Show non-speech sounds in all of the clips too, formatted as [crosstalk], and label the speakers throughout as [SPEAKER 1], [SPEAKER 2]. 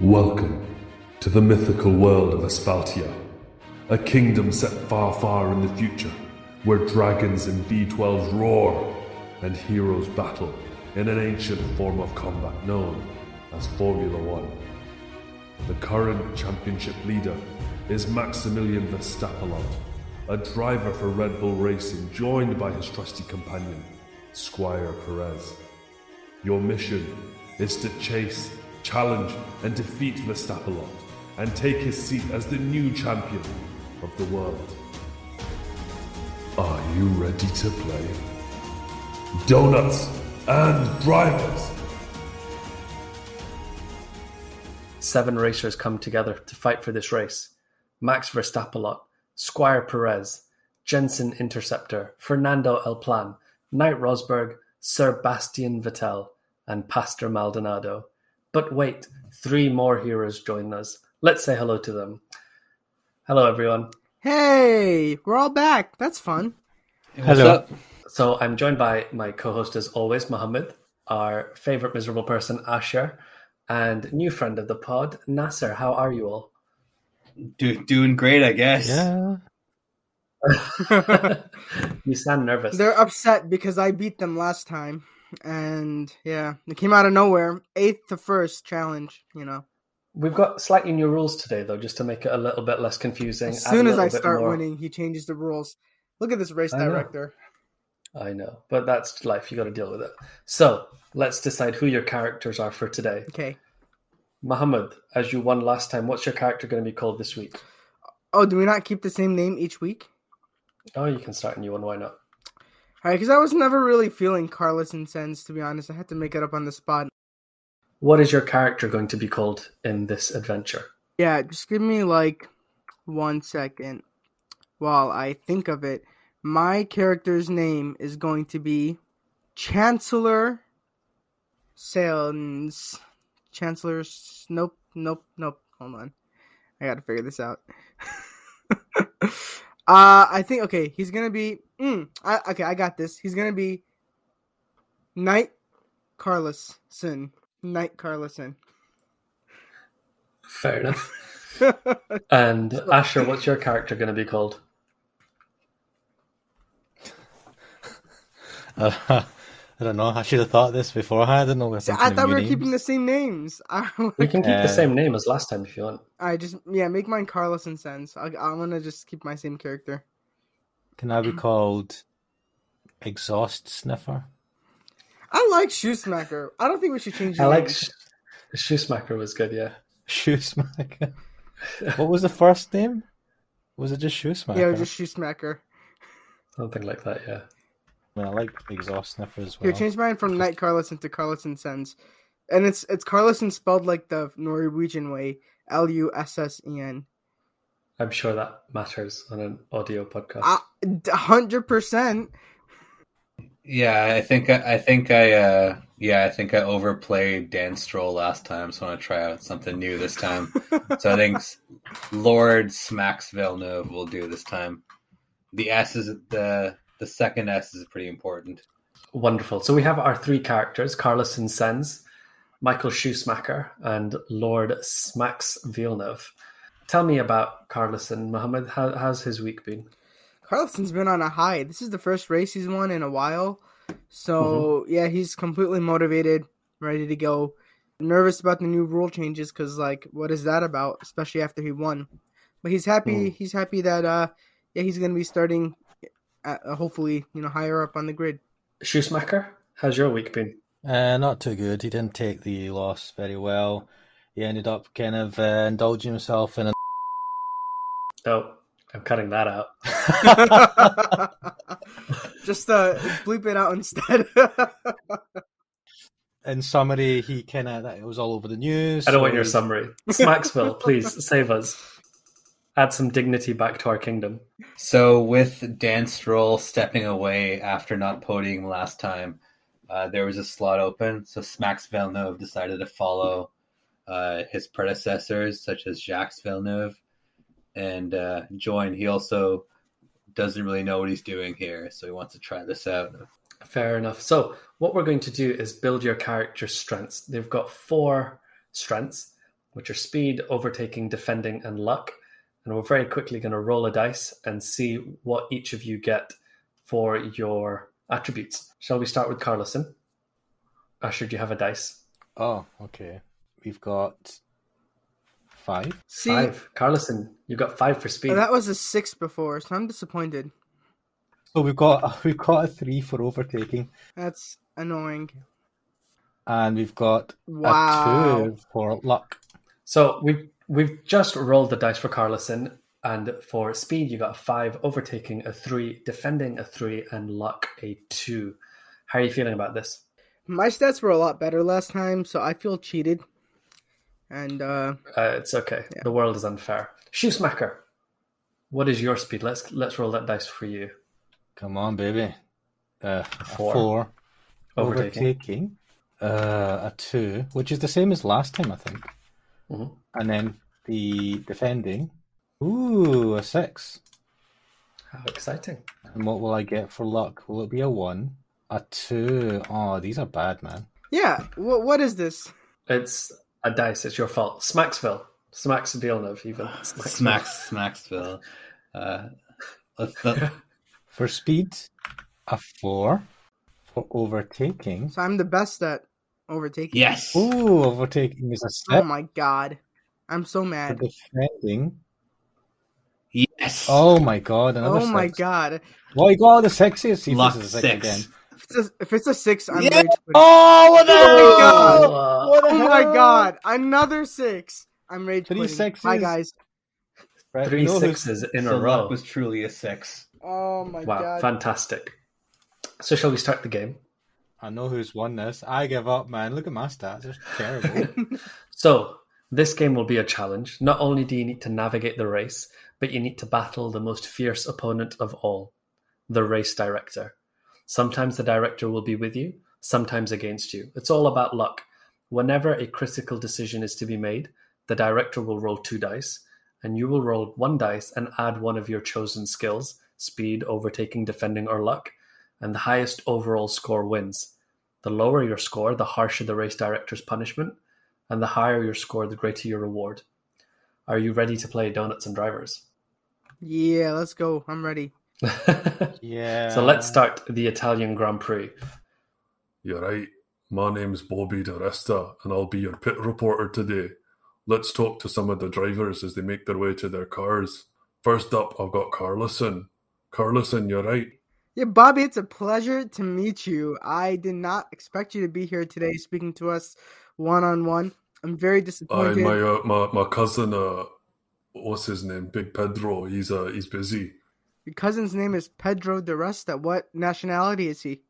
[SPEAKER 1] Welcome to the mythical world of Asphaltia, a kingdom set far, far in the future, where dragons and V12s roar and heroes battle in an ancient form of combat known as Formula One. The current championship leader is Maximilian Verstappen, a driver for Red Bull Racing, joined by his trusty companion, Squire Perez. Your mission is to chase, challenge, and defeat Verstappen and take his seat as the new champion of the world. Are you ready to play? Donuts and drivers!
[SPEAKER 2] Seven racers come together to fight for this race. Max Verstappen, Squire Perez, Jensen Interceptor, Fernando El Plan, Knight Rosberg, Sir Bastian Vettel, and Pastor Maldonado. But wait, three more heroes join us. Let's say hello to them. Hello, everyone.
[SPEAKER 3] Hey, we're all back. That's fun.
[SPEAKER 4] Hello.
[SPEAKER 2] So I'm joined by my co-host, as always, Mohammed, our favorite miserable person, Ashir, and new friend of the pod, Nasir. How are you all?
[SPEAKER 4] Do, doing great, I guess.
[SPEAKER 5] Yeah. [laughs]
[SPEAKER 2] you sound nervous.
[SPEAKER 3] They're upset because I beat them last time. And yeah, it came out of nowhere. Eighth to first challenge, you know.
[SPEAKER 2] We've got slightly new rules today, though, just to make it a little bit less confusing.
[SPEAKER 3] As soon as I start
[SPEAKER 2] more-
[SPEAKER 3] winning, he changes the rules. Look at this race
[SPEAKER 2] I know.
[SPEAKER 3] director.
[SPEAKER 2] I know, but that's life. You got to deal with it. So let's decide who your characters are for today.
[SPEAKER 3] Okay.
[SPEAKER 2] Mohammed, as you won last time, what's your character going to be called this week?
[SPEAKER 3] Oh, do we not keep the same name each week?
[SPEAKER 2] Oh, you can start a new one. Why not?
[SPEAKER 3] All right, because I was never really feeling Carlos and Sens, to be honest. I had to make it up on the spot.
[SPEAKER 2] What is your character going to be called in this adventure?
[SPEAKER 3] Yeah, just give me like one second while I think of it. My character's name is going to be Chancellor Sales. Chancellor. Nope, nope, nope. Hold on. I gotta figure this out. [laughs] uh, I think, okay, he's gonna be. Mm, I, okay, I got this. He's gonna be Knight Carlson. Knight Carlson.
[SPEAKER 2] Fair enough. [laughs] And Ashir, what's your character going to be called?
[SPEAKER 5] Uh, [laughs] I don't know. I should have thought of this beforehand. I didn't know.
[SPEAKER 3] I thought we were keeping the same names. [laughs]
[SPEAKER 2] We can keep
[SPEAKER 5] Uh,
[SPEAKER 2] the same name as last time if you want.
[SPEAKER 3] I just yeah, make mine Carlos and Sens. I'm gonna just keep my same character.
[SPEAKER 5] Can I be called Exhaust Sniffer?
[SPEAKER 3] I like Shoesmacker. I don't think we should change.
[SPEAKER 2] I
[SPEAKER 3] the
[SPEAKER 2] like
[SPEAKER 3] name.
[SPEAKER 2] Sh- Shoesmacker was good, yeah.
[SPEAKER 5] Shoesmacker. what was the first name? Was it just Shoesmacker?
[SPEAKER 3] yeah, was just Shoesmacker.
[SPEAKER 2] Something like that, yeah.
[SPEAKER 5] I, mean, I like Exhaust Sniffer as well.
[SPEAKER 3] Here, change mine from Night Carlson to Carlos and Sens, and it's it's Carlson spelled like the Norwegian way, L U S S E N.
[SPEAKER 2] I'm sure that matters on an audio podcast.
[SPEAKER 3] Ah. Hundred percent.
[SPEAKER 4] Yeah, I think I, I think I uh yeah, I think I overplayed Dan Stroll last time, so I want to try out something new this time. [laughs] so I think Lord Smacks Villeneuve will do this time. The S is the the second S is pretty important.
[SPEAKER 2] Wonderful. So we have our three characters Carlos and Sens, Michael Shoesmacker, and Lord Smacks Villeneuve. Tell me about Carlos and Mohammed. How, how's his week been?
[SPEAKER 3] Carlson's been on a high. This is the first race he's won in a while. So, yeah, he's completely motivated, ready to go. Nervous about the new rule changes because, like, what is that about? Especially after he won. But he's happy.
[SPEAKER 2] Hmm.
[SPEAKER 3] He's happy that, uh, yeah, he's going to be starting, at, uh, hopefully, you know, higher up on the grid.
[SPEAKER 2] Shoesmacker, how's your week been?
[SPEAKER 5] Uh, not too good. He didn't take the loss very well. He ended up kind of uh, indulging himself in a.
[SPEAKER 2] Oh, I'm cutting that out. [laughs]
[SPEAKER 3] Just uh, bleep it out instead. [laughs]
[SPEAKER 5] In summary, he kind of that it was all over the news.
[SPEAKER 2] I don't
[SPEAKER 5] so
[SPEAKER 2] want your
[SPEAKER 5] he-
[SPEAKER 2] summary. Smacksville, please save us. Add some dignity back to our kingdom.
[SPEAKER 4] So with Dan Stroll stepping away after not podium last time, uh, there was a slot open. So Smacks Villeneuve decided to follow uh, his predecessors, such as Jacques Villeneuve, and uh, join. He also doesn't really know what he's doing here, so he wants to try this out.
[SPEAKER 2] Fair enough. So, what we're going to do is build your character strengths. They've got four strengths, which are speed, overtaking, defending, and luck. And we're very quickly going to roll a dice and see what each of you get for your attributes. Shall we start with Carlison? Ashir, do you have a dice?
[SPEAKER 5] Oh, okay. We've got five.
[SPEAKER 3] See,
[SPEAKER 2] Five. Carlison, you got five for speed.
[SPEAKER 3] that was a six before, so I'm disappointed.
[SPEAKER 5] So we've got [laughs] we've got a three for overtaking,
[SPEAKER 3] That's annoying.
[SPEAKER 5] and we've got
[SPEAKER 3] Wow.
[SPEAKER 5] a two for luck.
[SPEAKER 2] So we've we've just rolled the dice for Carlison, and for speed you got a five, overtaking a three, defending a three, and luck a two. How are you feeling about this?
[SPEAKER 3] My stats were a lot better last time, so I feel cheated. And uh
[SPEAKER 2] Uh, it's okay.
[SPEAKER 3] Yeah.
[SPEAKER 2] The world is unfair. Shoesmacker, what is your speed? Let's let's roll that dice for you.
[SPEAKER 5] Come on, baby. Uh,
[SPEAKER 2] Four.
[SPEAKER 5] four.
[SPEAKER 2] Overtaking.
[SPEAKER 5] Overtaking. Uh, a two, which is the same as last time, I think.
[SPEAKER 2] Mhm.
[SPEAKER 5] And then the defending. Ooh, a six.
[SPEAKER 2] How exciting!
[SPEAKER 5] And what will I get for luck? Will it be a one? A two? Oh, these are bad, man.
[SPEAKER 3] yeah, what what is this?
[SPEAKER 2] It's a dice. It's your fault. Smacksville, Smacks Villeneuve, even
[SPEAKER 4] Smacks Smacksville. Uh, let's, [laughs]
[SPEAKER 5] For speed, a four. For overtaking.
[SPEAKER 3] So I'm the best at overtaking.
[SPEAKER 4] yes.
[SPEAKER 5] Ooh, overtaking is a step.
[SPEAKER 3] Oh my god. I'm so
[SPEAKER 5] For
[SPEAKER 3] mad.
[SPEAKER 5] defending.
[SPEAKER 4] Yes.
[SPEAKER 5] Oh my god, another
[SPEAKER 3] Oh my
[SPEAKER 5] six.
[SPEAKER 3] god.
[SPEAKER 5] Well, you got all the sixes. See if
[SPEAKER 4] Luck
[SPEAKER 5] this is a
[SPEAKER 4] six.
[SPEAKER 5] six again.
[SPEAKER 3] If it's a, if it's a six, I'm
[SPEAKER 4] Yeah.
[SPEAKER 3] rage quitting.
[SPEAKER 5] Oh, what
[SPEAKER 3] Oh my God.
[SPEAKER 5] What
[SPEAKER 3] Oh my god. Another six. I'm rage
[SPEAKER 5] Three
[SPEAKER 3] quitting.
[SPEAKER 5] sixes.
[SPEAKER 3] Bye guys.
[SPEAKER 5] Right,
[SPEAKER 2] three
[SPEAKER 5] we
[SPEAKER 2] sixes in a row.
[SPEAKER 4] was truly a six.
[SPEAKER 3] Oh my
[SPEAKER 2] wow,
[SPEAKER 3] god.
[SPEAKER 2] fantastic! So shall we start the game?
[SPEAKER 5] I know who's won this. I give up, man. Look at my stats. They're terrible. [laughs]
[SPEAKER 2] So, this game will be a challenge. Not only do you need to navigate the race, but you need to battle the most fierce opponent of all the race director. Sometimes the director will be with you, sometimes against you. It's all about luck. Whenever a critical decision is to be made, the director will roll two dice, and you will roll one dice and add one of your chosen skills speed, overtaking, defending, or luck, and the highest overall score wins. The lower your score, the harsher the race director's punishment, and the higher your score, the greater your reward. Are you ready to play Donuts and Drivers?
[SPEAKER 3] yeah, let's go. I'm ready.
[SPEAKER 5] Yeah.
[SPEAKER 2] so let's start the Italian Grand Prix.
[SPEAKER 1] You're right. My name's Bobby DeResta, and I'll be your pit reporter today. Let's talk to some of the drivers as they make their way to their cars. First up, I've got Carlison. Carlison, you're right.
[SPEAKER 3] Yeah, Bobby, it's a pleasure to meet you. I did not expect you to be here today speaking to us one on one. I'm very
[SPEAKER 1] Aye,
[SPEAKER 3] disappointed.
[SPEAKER 1] my, uh, my my cousin, uh, what's his name? Big Pedro. He's uh he's busy.
[SPEAKER 3] Your cousin's name is Pedro de Resta. What nationality is he?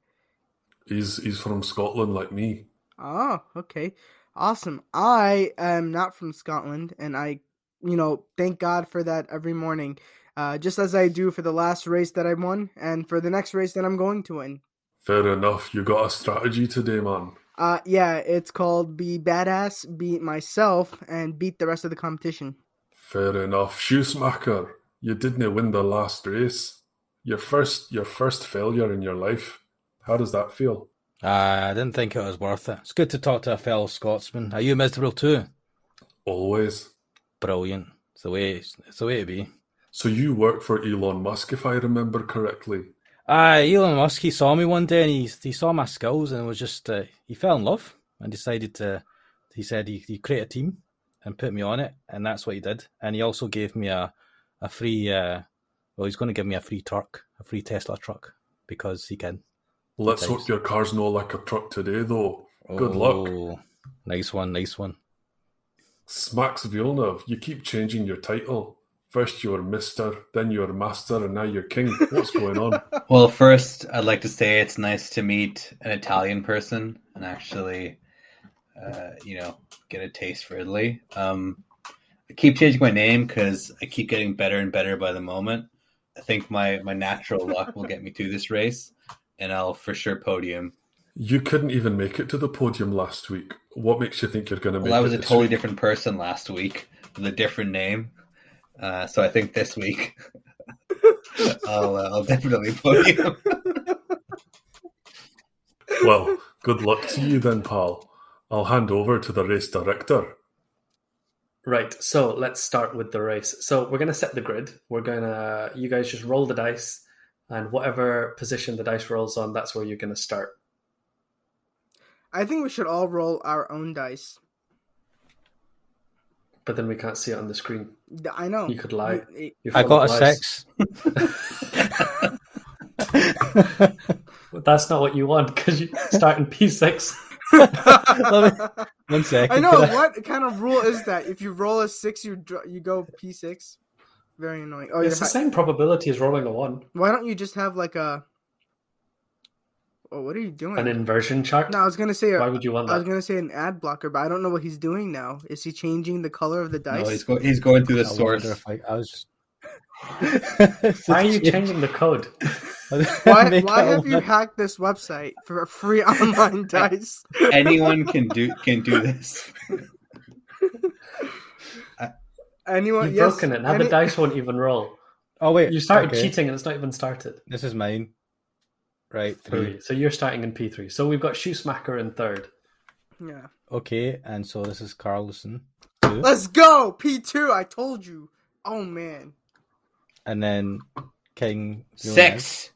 [SPEAKER 1] He's he's from Scotland, like me.
[SPEAKER 3] Oh, okay. Awesome. I am not from Scotland, and I, you know, thank God for that every morning. Uh, just as I do for the last race that I won and for the next race that I'm going to win.
[SPEAKER 1] Fair enough. You got a strategy today, man.
[SPEAKER 3] Uh, yeah, it's called Be Badass, Beat Myself, and Beat the rest of the competition.
[SPEAKER 1] Fair enough. Shoesmacker, you didn't win the last race. Your first your first failure in your life. How does that feel?
[SPEAKER 5] Uh, I didn't think it was worth it. It's good to talk to a fellow Scotsman. Are you miserable too?
[SPEAKER 1] Always.
[SPEAKER 5] Brilliant. It's the way. It's the way to be.
[SPEAKER 1] So you work for Elon Musk, if I remember correctly.
[SPEAKER 5] Uh, Elon Musk, he saw me one day and he he saw my skills and was just uh, he fell in love and decided to. He said he he create a team and put me on it, and that's what he did. And he also gave me a a free. Uh, well, he's going to give me a free truck, a free Tesla truck, because he can.
[SPEAKER 1] Let's hope your car's no like a truck today, though. Good luck.
[SPEAKER 5] Oh, Nice one, nice one.
[SPEAKER 1] Smacks Villeneuve, you keep changing your title. First you're Mister, then you're Master, and now you're King. What's going on? [laughs]
[SPEAKER 4] Well, first, I'd like to say it's nice to meet an Italian person and actually, uh, you know, get a taste for Italy. Um, I keep changing my name because I keep getting better and better by the moment. I think my, my natural luck will get me through this race, and I'll for sure podium.
[SPEAKER 1] You couldn't even make it to the podium last week. What makes you think you're going to make
[SPEAKER 4] Well, I
[SPEAKER 1] it
[SPEAKER 4] was a totally
[SPEAKER 1] week?
[SPEAKER 4] different person last week with a different name. Uh, so I think this week [laughs] I'll, uh, I'll definitely podium.
[SPEAKER 1] Well, good luck to you then, pal. I'll hand over to the race director.
[SPEAKER 2] Right, so let's start with the race. So we're gonna set the grid. We're gonna you guys just roll the dice, and whatever position the dice rolls on, that's where you're gonna start.
[SPEAKER 3] I think we should all roll our own dice.
[SPEAKER 2] But then we can't see it on the screen.
[SPEAKER 3] I know.
[SPEAKER 2] You could lie.
[SPEAKER 3] You- you-
[SPEAKER 5] I got a
[SPEAKER 2] lies.
[SPEAKER 5] six. [laughs] [laughs]
[SPEAKER 2] That's not what you want because you start in P6. [laughs]
[SPEAKER 5] Let me- One second.
[SPEAKER 3] I know.
[SPEAKER 5] could
[SPEAKER 3] What kind of rule is that? If you roll a six, you you go P six. Very annoying. Oh,
[SPEAKER 2] It's the
[SPEAKER 3] hi-
[SPEAKER 2] same probability as rolling a one.
[SPEAKER 3] why don't you just have like a? Oh, what are you doing?
[SPEAKER 2] An inversion chart.
[SPEAKER 3] no, I was gonna say.
[SPEAKER 2] Why
[SPEAKER 3] A,
[SPEAKER 2] would you want that?
[SPEAKER 3] I was gonna say an ad blocker, but I don't know what he's doing now. Is he changing the color of the dice?
[SPEAKER 4] No, he's, go- he's going through the
[SPEAKER 5] I
[SPEAKER 4] source.
[SPEAKER 5] if I, I was just. [laughs] [laughs]
[SPEAKER 2] Why are you changing the code? [laughs]
[SPEAKER 3] why why have you
[SPEAKER 5] one.
[SPEAKER 3] hacked this website for free [laughs] online dice?
[SPEAKER 4] Anyone can do can do this. [laughs]
[SPEAKER 3] Anyone?
[SPEAKER 2] You've
[SPEAKER 3] yes,
[SPEAKER 2] broken it. Now
[SPEAKER 3] any-
[SPEAKER 2] the dice won't even roll.
[SPEAKER 5] Oh wait,
[SPEAKER 2] You started
[SPEAKER 5] okay.
[SPEAKER 2] cheating and it's not even started.
[SPEAKER 5] This is mine. Right, three.
[SPEAKER 2] Three. So you're starting in P3. So we've got Shoesmacker in third.
[SPEAKER 3] Yeah.
[SPEAKER 5] Okay, and so this is Carlson. Two.
[SPEAKER 3] Let's go P two. I told you. Oh man.
[SPEAKER 5] And then King. Jonas,
[SPEAKER 4] Six.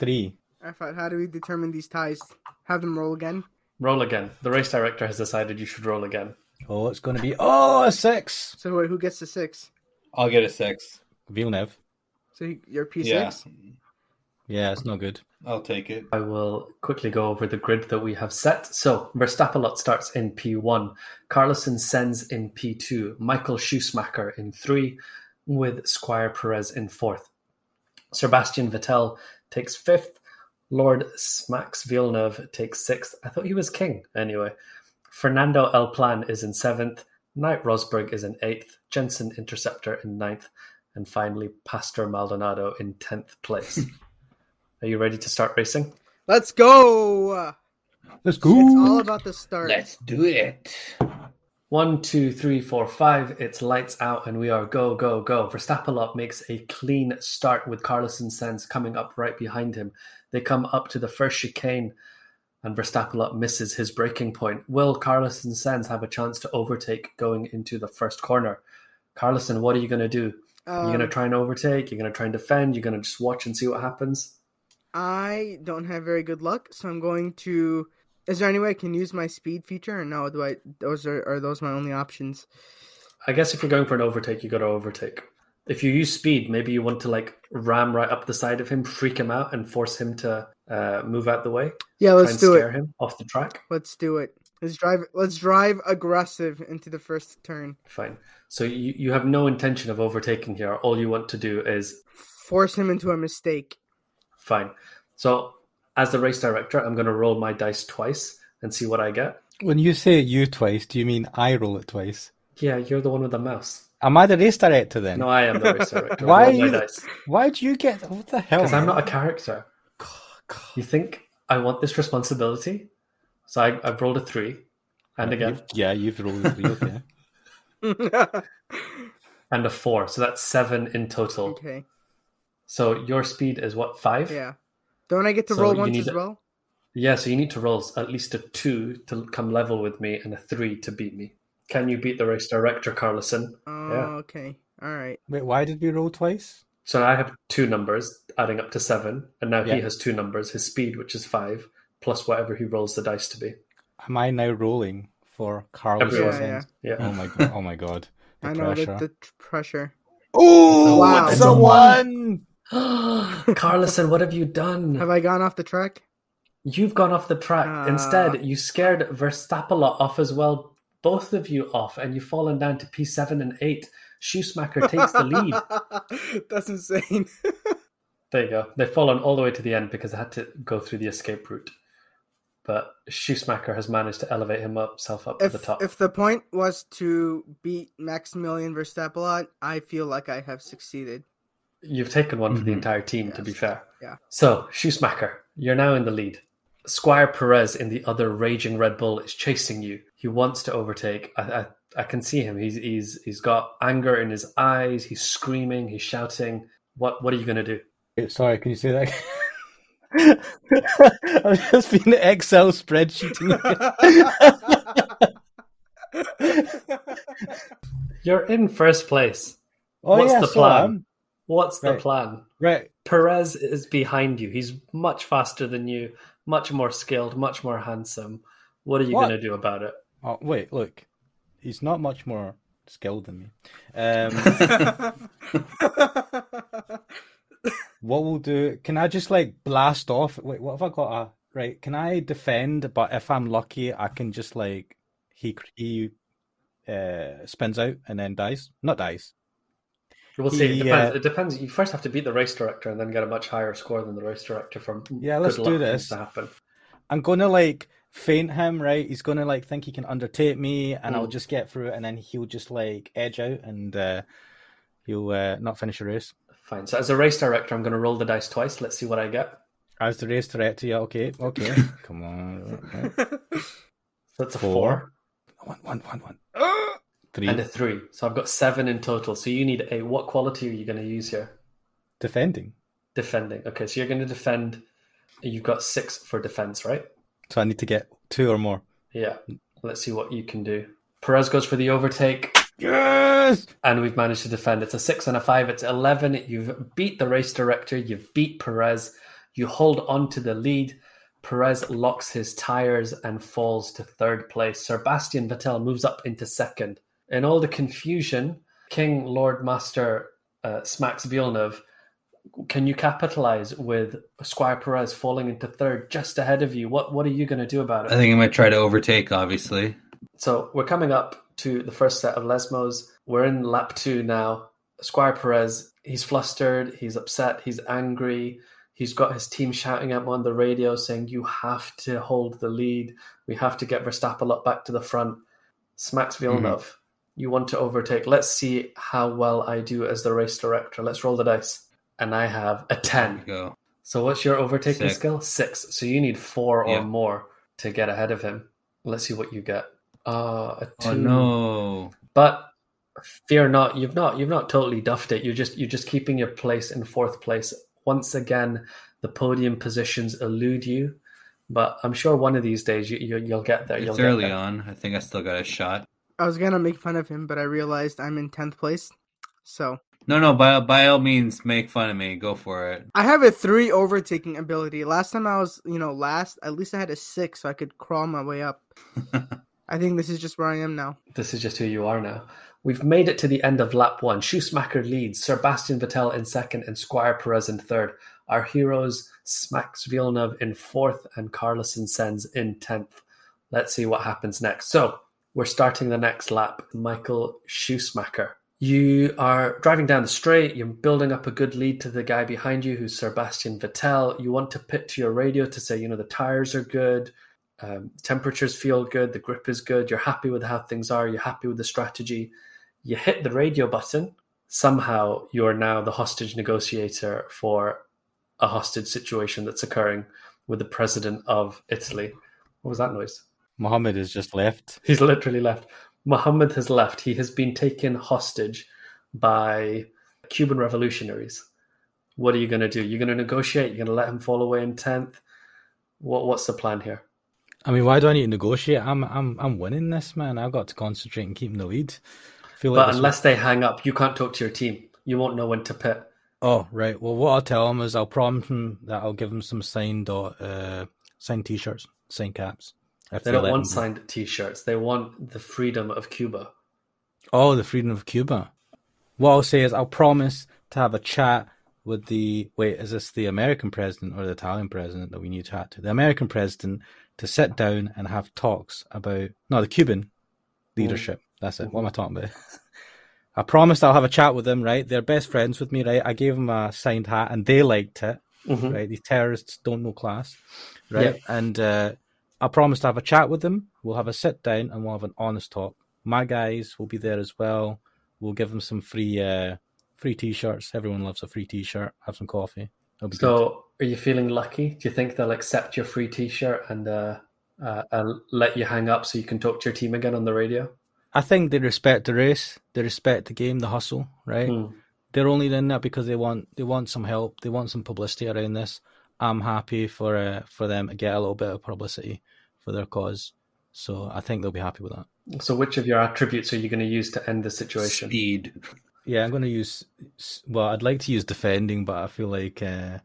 [SPEAKER 5] Three.
[SPEAKER 3] I thought, how do we determine these ties? Have them roll again.
[SPEAKER 2] Roll again. The race director has decided you should roll again.
[SPEAKER 5] Oh, it's going to be. Oh, a six.
[SPEAKER 3] So wait, who gets the six?
[SPEAKER 4] I'll get a six.
[SPEAKER 5] Villeneuve.
[SPEAKER 3] So you- you're P
[SPEAKER 4] Yeah,
[SPEAKER 3] six.
[SPEAKER 5] Yeah, it's not good.
[SPEAKER 4] I'll take it.
[SPEAKER 2] I will quickly go over the grid that we have set. So Verstappsalot starts in P1, Carlson sends in P2, Michael Schumacher in 3, with Squire Perez in 4th. Sebastian Vettel takes 5th, Lord Max Villeneuve takes 6th. I thought he was king anyway. Fernando El Plan is in 7th, Knight Rosberg is in 8th, Jensen Interceptor in ninth. and finally Pastor Maldonado in 10th place. [laughs] Are you ready to start racing?
[SPEAKER 3] Let's go.
[SPEAKER 5] Let's go!
[SPEAKER 3] It's all about the start.
[SPEAKER 4] Let's do it.
[SPEAKER 2] One, two, three, four, five. It's lights out, and we are go, go, go. Verstappen makes a clean start with Carlos and Sainz coming up right behind him. They come up to the first chicane, and Verstappen misses his breaking point. Will Carlos and Sainz have a chance to overtake going into the first corner? Carlson, what are you going to do? You're going to
[SPEAKER 3] Um,
[SPEAKER 2] try and overtake? You're going to try and defend? You're going to just watch and see what happens?
[SPEAKER 3] I don't have very good luck, so I'm going to. Is there any way I can use my speed feature? Or no, do I? Those are are those my only options?
[SPEAKER 2] I guess if you're going for an overtake, you got to overtake. If you use speed, maybe you want to like ram right up the side of him, freak him out, and force him to uh, move out the way.
[SPEAKER 3] Yeah, let's do
[SPEAKER 2] scare
[SPEAKER 3] it.
[SPEAKER 2] him off the track.
[SPEAKER 3] Let's do it. Let's drive. Let's drive aggressive into the first turn.
[SPEAKER 2] Fine. So you, you have no intention of overtaking here. All you want to do is
[SPEAKER 3] Force him into a mistake.
[SPEAKER 2] fine. So as the race director, I'm going to roll my dice twice and see what I get.
[SPEAKER 5] When you say you twice, do you mean I roll it twice?
[SPEAKER 2] Yeah, you're the one with the mouse.
[SPEAKER 5] Am I the race director then?
[SPEAKER 2] No, I am the race director. [laughs]
[SPEAKER 5] Why are you-
[SPEAKER 2] dice.
[SPEAKER 5] Why do you get what the hell?
[SPEAKER 2] Because I'm not a character. You think I want this responsibility? So I, I've rolled a three, and again,
[SPEAKER 5] You've- yeah, you've rolled a three. Okay. [laughs] [laughs]
[SPEAKER 2] and a four. So that's seven in total.
[SPEAKER 3] okay.
[SPEAKER 2] So your speed is what five?
[SPEAKER 3] Yeah. Don't I get to
[SPEAKER 2] So
[SPEAKER 3] roll
[SPEAKER 2] you
[SPEAKER 3] once
[SPEAKER 2] need
[SPEAKER 3] as
[SPEAKER 2] to-
[SPEAKER 3] well?
[SPEAKER 2] Yeah, so you need to roll at least a two to come level with me and a three to beat me. Can you beat the race director, Carlson?
[SPEAKER 3] Oh,
[SPEAKER 2] Yeah.
[SPEAKER 3] okay. All right.
[SPEAKER 5] Wait, why did we roll twice?
[SPEAKER 2] So I have two numbers adding up to seven, and now he has two numbers his speed, which is five, plus whatever he rolls the dice to be.
[SPEAKER 5] Am I now rolling for Carlos?
[SPEAKER 3] Yeah, yeah.
[SPEAKER 2] Yeah.
[SPEAKER 5] Oh my god! Oh my god! [laughs] The
[SPEAKER 3] I know
[SPEAKER 5] pressure.
[SPEAKER 3] the, the pressure.
[SPEAKER 5] Oh,
[SPEAKER 3] Wow.
[SPEAKER 5] it's
[SPEAKER 3] It's
[SPEAKER 5] a
[SPEAKER 3] a
[SPEAKER 5] one. [gasps]
[SPEAKER 2] Carlson, what have you done?
[SPEAKER 3] Have I gone off the track?
[SPEAKER 2] You've gone off the track.
[SPEAKER 3] Ah.
[SPEAKER 2] Instead, you scared Verstappen off as well. Both of you off, and you've fallen down to P7 and 8. Shoesmacker takes the lead. [laughs]
[SPEAKER 3] That's insane. [laughs]
[SPEAKER 2] There you go. They've fallen all the way to the end because they had to go through the escape route. But Shoesmacker has managed to elevate himself up to the top.
[SPEAKER 3] if the point was to beat Maximilian Verstappen, I feel like I have succeeded.
[SPEAKER 2] You've taken one for the
[SPEAKER 5] Mhm.
[SPEAKER 2] entire team, to be fair.
[SPEAKER 3] Yeah.
[SPEAKER 2] So, Shoesmacker, you're now in the lead. Squire Perez in the other raging Red Bull is chasing you. He wants to overtake. I, I, I can see him. He's, he's he's got anger in his eyes. He's screaming. He's shouting. What what are you going to do?
[SPEAKER 5] Sorry, can you say that? [laughs] I've just been Excel spreadsheeting. [laughs]
[SPEAKER 2] You're in first place.
[SPEAKER 5] Oh
[SPEAKER 2] What's
[SPEAKER 5] yeah,
[SPEAKER 2] the
[SPEAKER 5] so
[SPEAKER 2] plan?
[SPEAKER 5] Am.
[SPEAKER 2] What's the
[SPEAKER 5] Right.
[SPEAKER 2] plan?
[SPEAKER 5] Right.
[SPEAKER 2] Perez is behind you. He's much faster than you, much more skilled, much more handsome. What are you going to do about it?
[SPEAKER 5] Oh wait, look, he's not much more skilled than me. Um, [laughs] what we'll do? Can I just like blast off? Wait, what have I got? A, right? Can I defend? But if I'm lucky, I can just like he he uh, spins out and then dies. Not dies.
[SPEAKER 2] We'll see. It depends.
[SPEAKER 5] uh,
[SPEAKER 2] It depends. You first have to beat the race director and then get a much higher score than the race director from
[SPEAKER 5] Yeah, let's do this.
[SPEAKER 2] To happen.
[SPEAKER 5] I'm gonna like feint him, right? He's gonna like think he can undertake me, and I'll
[SPEAKER 2] Mm.
[SPEAKER 5] just get through it, and then he'll just like edge out, and uh, he'll uh, not finish the race.
[SPEAKER 2] Fine. So as a race director, I'm going to roll the dice twice. Let's see what I get.
[SPEAKER 5] As the race director, yeah, okay, okay, [laughs] come on, right. [laughs]
[SPEAKER 2] So it's a
[SPEAKER 5] Four.
[SPEAKER 2] four
[SPEAKER 5] one, one, one, one, three.
[SPEAKER 2] and a three. So I've got seven in total. So you need a what quality are you going to use here?
[SPEAKER 5] defending.
[SPEAKER 2] Defending. Okay, so you're going to defend. You've got six for defense, right?
[SPEAKER 5] So I need to get two or more.
[SPEAKER 2] Yeah. Let's see what you can do. Perez goes for the overtake.
[SPEAKER 5] Yes.
[SPEAKER 2] and we've managed to defend. It's a six and a five. It's 11. You've beat the race director. You've beat Perez. You hold on to the lead. Perez locks his tires and falls to third place. Sebastian Vettel moves up into second. In all the confusion, King Lord Master uh, smacks Villeneuve. Can you capitalize with Squire Perez falling into third just ahead of you? What What are you going to do about it?
[SPEAKER 4] I think I might try to overtake, obviously.
[SPEAKER 2] So we're coming up to the first set of Lesmos. We're in lap two now. Squire Perez, he's flustered, he's upset, he's angry. He's got his team shouting at him on the radio saying, You have to hold the lead. We have to get Verstappen up back to the front. Smacks Villeneuve. You want to overtake. Let's see how well I do as the race director. Let's roll the dice. And I have a 10.
[SPEAKER 4] Go.
[SPEAKER 2] So what's your overtaking
[SPEAKER 4] Six.
[SPEAKER 2] skill? Six. So you need four
[SPEAKER 4] Yeah.
[SPEAKER 2] or more to get ahead of him. Let's see what you get. Uh, a two.
[SPEAKER 4] Oh no.
[SPEAKER 2] But fear not, you've not you've not totally duffed it. You're just you're just keeping your place in fourth place. Once again, the podium positions elude you, but I'm sure one of these days you, you you'll get there. You'll
[SPEAKER 4] It's
[SPEAKER 2] get
[SPEAKER 4] early
[SPEAKER 2] there.
[SPEAKER 4] on. I think I still got a shot.
[SPEAKER 3] I was gonna make fun of him, but I realized I'm in tenth place. So
[SPEAKER 4] No, no. By by all means, make fun of me. Go for it.
[SPEAKER 3] I have a three overtaking ability. Last time I was, you know, last, at least I had a six, so I could crawl my way up. [laughs] I think this is just where I am now.
[SPEAKER 2] This is just who you are now. We've made it to the end of lap one. Schumacher leads, Sebastian Vettel in second, and Squire Perez in third. Our heroes smacks Villeneuve in fourth, and Carlson sends in tenth. Let's see what happens next. So we're starting the next lap. Michael Schumacher. You are driving down the straight. You're building up a good lead to the guy behind you, who's Sebastian Vettel. You want to pit to your radio to say, you know, the tires are good, um, temperatures feel good, the grip is good, you're happy with how things are, you're happy with the strategy. You hit the radio button. Somehow you're now the hostage negotiator for a hostage situation that's occurring with the president of Italy. What was that noise?
[SPEAKER 5] Mohammed has just left.
[SPEAKER 2] He's literally left. Mohammed has left. He has been taken hostage by Cuban revolutionaries. What are you going to do? You're going to negotiate? You're going to let him fall away in 10th? What, what's the plan here?
[SPEAKER 5] I mean, why do I need to negotiate? I'm I'm I'm winning this, man. I've got to concentrate and keep the lead. Like
[SPEAKER 2] But unless they hang up, you can't talk to your team. You won't know when to pit.
[SPEAKER 5] Oh, right. Well, what I'll tell him is I'll promise him that I'll give him some signed uh, signed T-shirts, signed caps.
[SPEAKER 2] They don't want signed T-shirts. They want the freedom of Cuba.
[SPEAKER 5] Oh, the freedom of Cuba. What I'll say is I'll promise to have a chat with the wait. Is this the American president or the Italian president that we need to chat to? The American president to sit down and have talks about no the Cuban leadership. That's it. What am I talking about? [laughs] I promised I'll have a chat with them. Right, they're best friends with me. Right, I gave them a signed hat and they liked it.
[SPEAKER 2] Mhm.
[SPEAKER 5] Right, these terrorists don't know class. Right, and uh, I promise to have a chat with them. We'll have a sit down and we'll have an honest talk. My guys will be there as well. We'll give them some free uh, free t-shirts. Everyone loves a free t-shirt. Have some coffee. Be good.
[SPEAKER 2] So, are you feeling lucky? Do you think they'll accept your free T-shirt and uh, uh, and let you hang up so you can talk to your team again on the radio?
[SPEAKER 5] I think they respect the race. They respect the game, the hustle. Right.
[SPEAKER 2] Hmm.
[SPEAKER 5] They're only in that because they want they want some help. They want some publicity around this. I'm happy for uh, for them to get a little bit of publicity for their cause. So I think they'll be happy with that.
[SPEAKER 2] So, which of your attributes are you going to use to end the situation?
[SPEAKER 4] Speed.
[SPEAKER 5] Yeah, I'm going to use. Well, I'd like to use defending, but I feel like uh,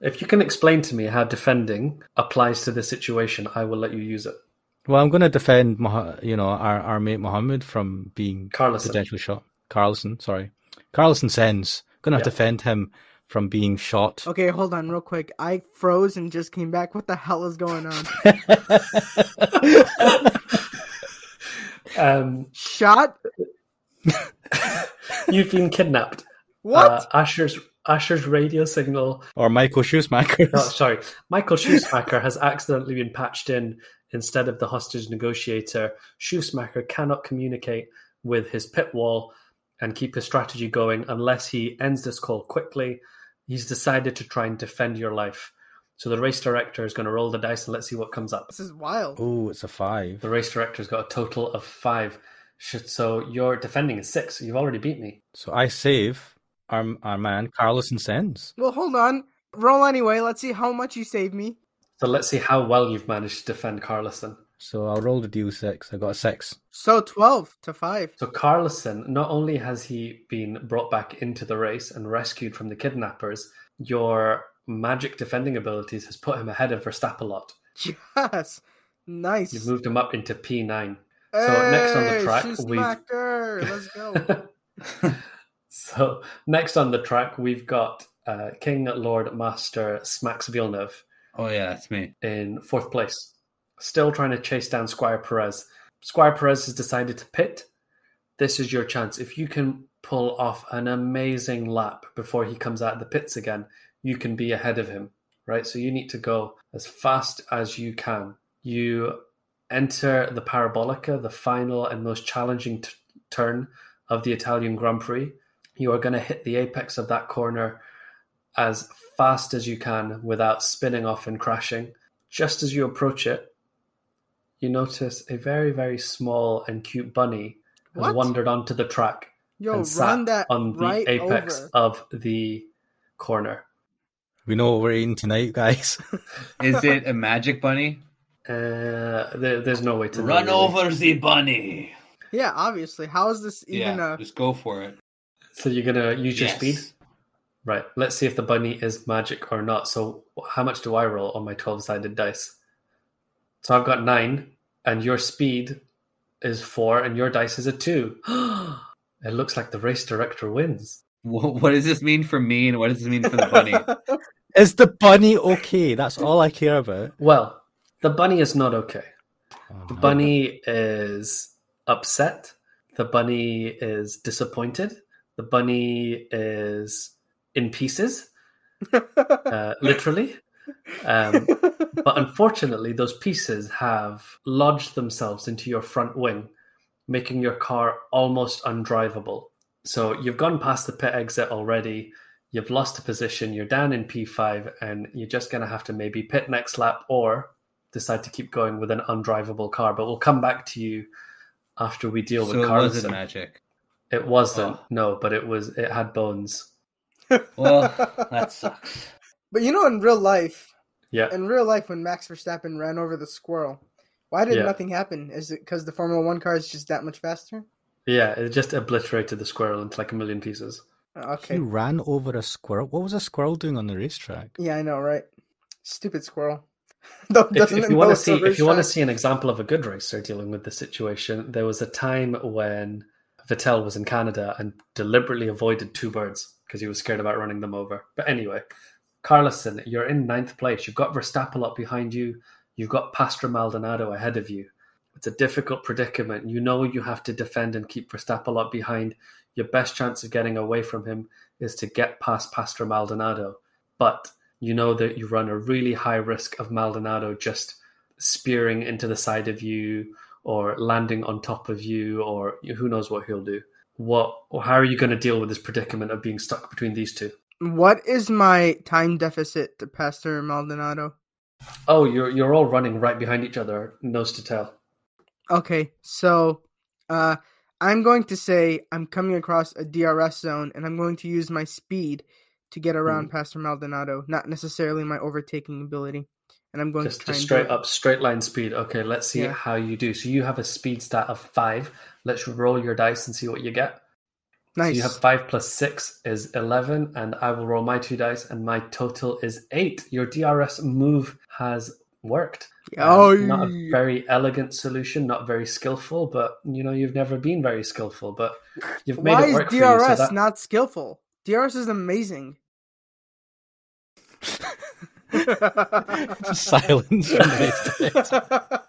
[SPEAKER 2] If you can explain to me how defending applies to the situation, I will let you use it.
[SPEAKER 5] well, I'm going to defend, you know, our, our mate Mohammed from being
[SPEAKER 2] Carlson.
[SPEAKER 5] potentially shot. Carlson, sorry, Carlson sends. Going to
[SPEAKER 2] Yeah.
[SPEAKER 5] defend him from being shot.
[SPEAKER 3] Okay, hold on, real quick. I froze and just came back. What the hell is going on? [laughs]
[SPEAKER 2] Um,
[SPEAKER 3] Shot? [laughs]
[SPEAKER 2] you've been kidnapped.
[SPEAKER 3] What?
[SPEAKER 2] Uh, Ashir's Ashir's radio signal
[SPEAKER 5] or Michael Schumacher.
[SPEAKER 2] Oh, sorry. Michael Schumacher has accidentally been patched in instead of the hostage negotiator. Schumacher cannot communicate with his pit wall and keep his strategy going unless he ends this call quickly. He's decided to try and defend your life. So the race director is going to roll the dice and let's see what comes up.
[SPEAKER 3] this is wild.
[SPEAKER 5] oh, it's a five.
[SPEAKER 2] The race director's got a total of five. Should- So your defending is six. You've already beat me.
[SPEAKER 5] So I save our our man Carlson sends.
[SPEAKER 3] Well, hold on. Roll anyway. Let's see how much you saved me.
[SPEAKER 2] So let's see how well you've managed to defend Carlson.
[SPEAKER 5] So I'll roll the d6. I got a six.
[SPEAKER 3] So 12 to 5.
[SPEAKER 2] So Carlson, not only has he been brought back into the race and rescued from the kidnappers, your magic defending abilities has put him ahead of Verstappsalot.
[SPEAKER 3] Yes. Nice.
[SPEAKER 2] You've moved him up into P9. So next on the track, we've-
[SPEAKER 3] smacker. Let's go. [laughs]
[SPEAKER 2] so next on the track, we've got uh, King Lord Master Smax Villeneuve
[SPEAKER 4] Oh yeah, that's me.
[SPEAKER 2] in fourth place, still trying to chase down Squire Perez. Squire Perez has decided to pit. This is your chance. If you can pull off an amazing lap before he comes out of the pits again, you can be ahead of him, right? So you need to go as fast as you can. You enter the Parabolica, the final and most challenging t- turn of the Italian Grand Prix. You are going to hit the apex of that corner as fast as you can without spinning off and crashing. Just as you approach it, you notice a very, very small and cute bunny has
[SPEAKER 3] What?
[SPEAKER 2] wandered onto the track
[SPEAKER 3] Yo,
[SPEAKER 2] and sat
[SPEAKER 3] that
[SPEAKER 2] on the
[SPEAKER 3] right
[SPEAKER 2] apex
[SPEAKER 3] over.
[SPEAKER 2] of the corner.
[SPEAKER 5] We know what we're eating tonight, guys. [laughs]
[SPEAKER 4] Is it a magic bunny?
[SPEAKER 2] Uh, there, there's no way to know,
[SPEAKER 4] Run
[SPEAKER 2] really.
[SPEAKER 4] over the bunny.
[SPEAKER 3] Yeah, obviously. How is this even
[SPEAKER 4] yeah,
[SPEAKER 3] a.
[SPEAKER 4] just go for it.
[SPEAKER 2] So you're gonna use your speed, right? Let's see if the bunny is magic or not. So how much do I roll on my twelve-sided dice? So I've got nine, and your speed is four, and your dice is a two. [gasps] it looks like the race director wins.
[SPEAKER 4] What does this mean for me, and what does this mean for the bunny? [laughs]
[SPEAKER 5] Is the bunny okay? That's all I care about.
[SPEAKER 2] Well, the bunny is not okay.
[SPEAKER 5] Oh,
[SPEAKER 2] The
[SPEAKER 5] no.
[SPEAKER 2] bunny is upset. The bunny is disappointed. The bunny is in pieces, [laughs] uh, literally. Um, [laughs] but unfortunately, those pieces have lodged themselves into your front wing, making your car almost undrivable. So you've gone past the pit exit already. You've lost a position. You're down in P5, and you're just going to have to maybe pit next lap or decide to keep going with an undrivable car. But we'll come back to you after we deal
[SPEAKER 4] so
[SPEAKER 2] with
[SPEAKER 4] it wasn't magic.
[SPEAKER 2] It wasn't.
[SPEAKER 4] Oh.
[SPEAKER 2] No, but it was. It had bones.
[SPEAKER 4] Well, [laughs] that sucks.
[SPEAKER 3] But you know, in real life,
[SPEAKER 2] Yeah.
[SPEAKER 3] in real life, when Max Verstappen ran over the squirrel, why did
[SPEAKER 2] Yeah.
[SPEAKER 3] nothing happen? Is it because the Formula One car is just that much faster?
[SPEAKER 2] Yeah, it just obliterated the squirrel into like a million pieces.
[SPEAKER 3] Oh, okay.
[SPEAKER 5] He ran over a squirrel. What was a squirrel doing on the racetrack?
[SPEAKER 3] Yeah, I know, right? Stupid squirrel. [laughs]
[SPEAKER 2] If, if you want to see, if you want to see an example of a good racer dealing with the situation, there was a time when Vettel was in Canada and deliberately avoided two birds because he was scared about running them over. But anyway, Carlson, you're in ninth place. You've got Verstappen up behind you. You've got Pastor Maldonado ahead of you. It's a difficult predicament. You know you have to defend and keep Verstappen up behind. Your best chance of getting away from him is to get past Pastor Maldonado. But you know that you run a really high risk of Maldonado just spearing into the side of you or landing on top of you or who knows what he'll do. What or how are you going to deal with this predicament of being stuck between these two?
[SPEAKER 3] What is my time deficit to Pastor Maldonado?
[SPEAKER 2] Oh, you're you're all running right behind each other, nose to tail.
[SPEAKER 3] Okay, so uh, I'm going to say I'm coming across a DRS zone, and I'm going to use my speed to get around Pastor Maldonado, not necessarily my overtaking ability. and I'm going
[SPEAKER 2] Just,
[SPEAKER 3] to try
[SPEAKER 2] just straight up straight line speed. Okay, let's see
[SPEAKER 3] Yeah.
[SPEAKER 2] how you do. So you have a speed stat of five. Let's roll your dice and see what you get.
[SPEAKER 3] Nice.
[SPEAKER 2] So you have five plus six is eleven, and I will roll my two dice, and my total is eight. Your DRS move has worked. Um,
[SPEAKER 3] oh,
[SPEAKER 2] not a very elegant solution, not very skillful, but you know you've never been very skillful, but you've made
[SPEAKER 3] why
[SPEAKER 2] it
[SPEAKER 3] is
[SPEAKER 2] work
[SPEAKER 3] DRS
[SPEAKER 2] for you. So that,
[SPEAKER 3] not skillful? DRS is amazing.
[SPEAKER 5] Just [laughs] silence. from the rest of it.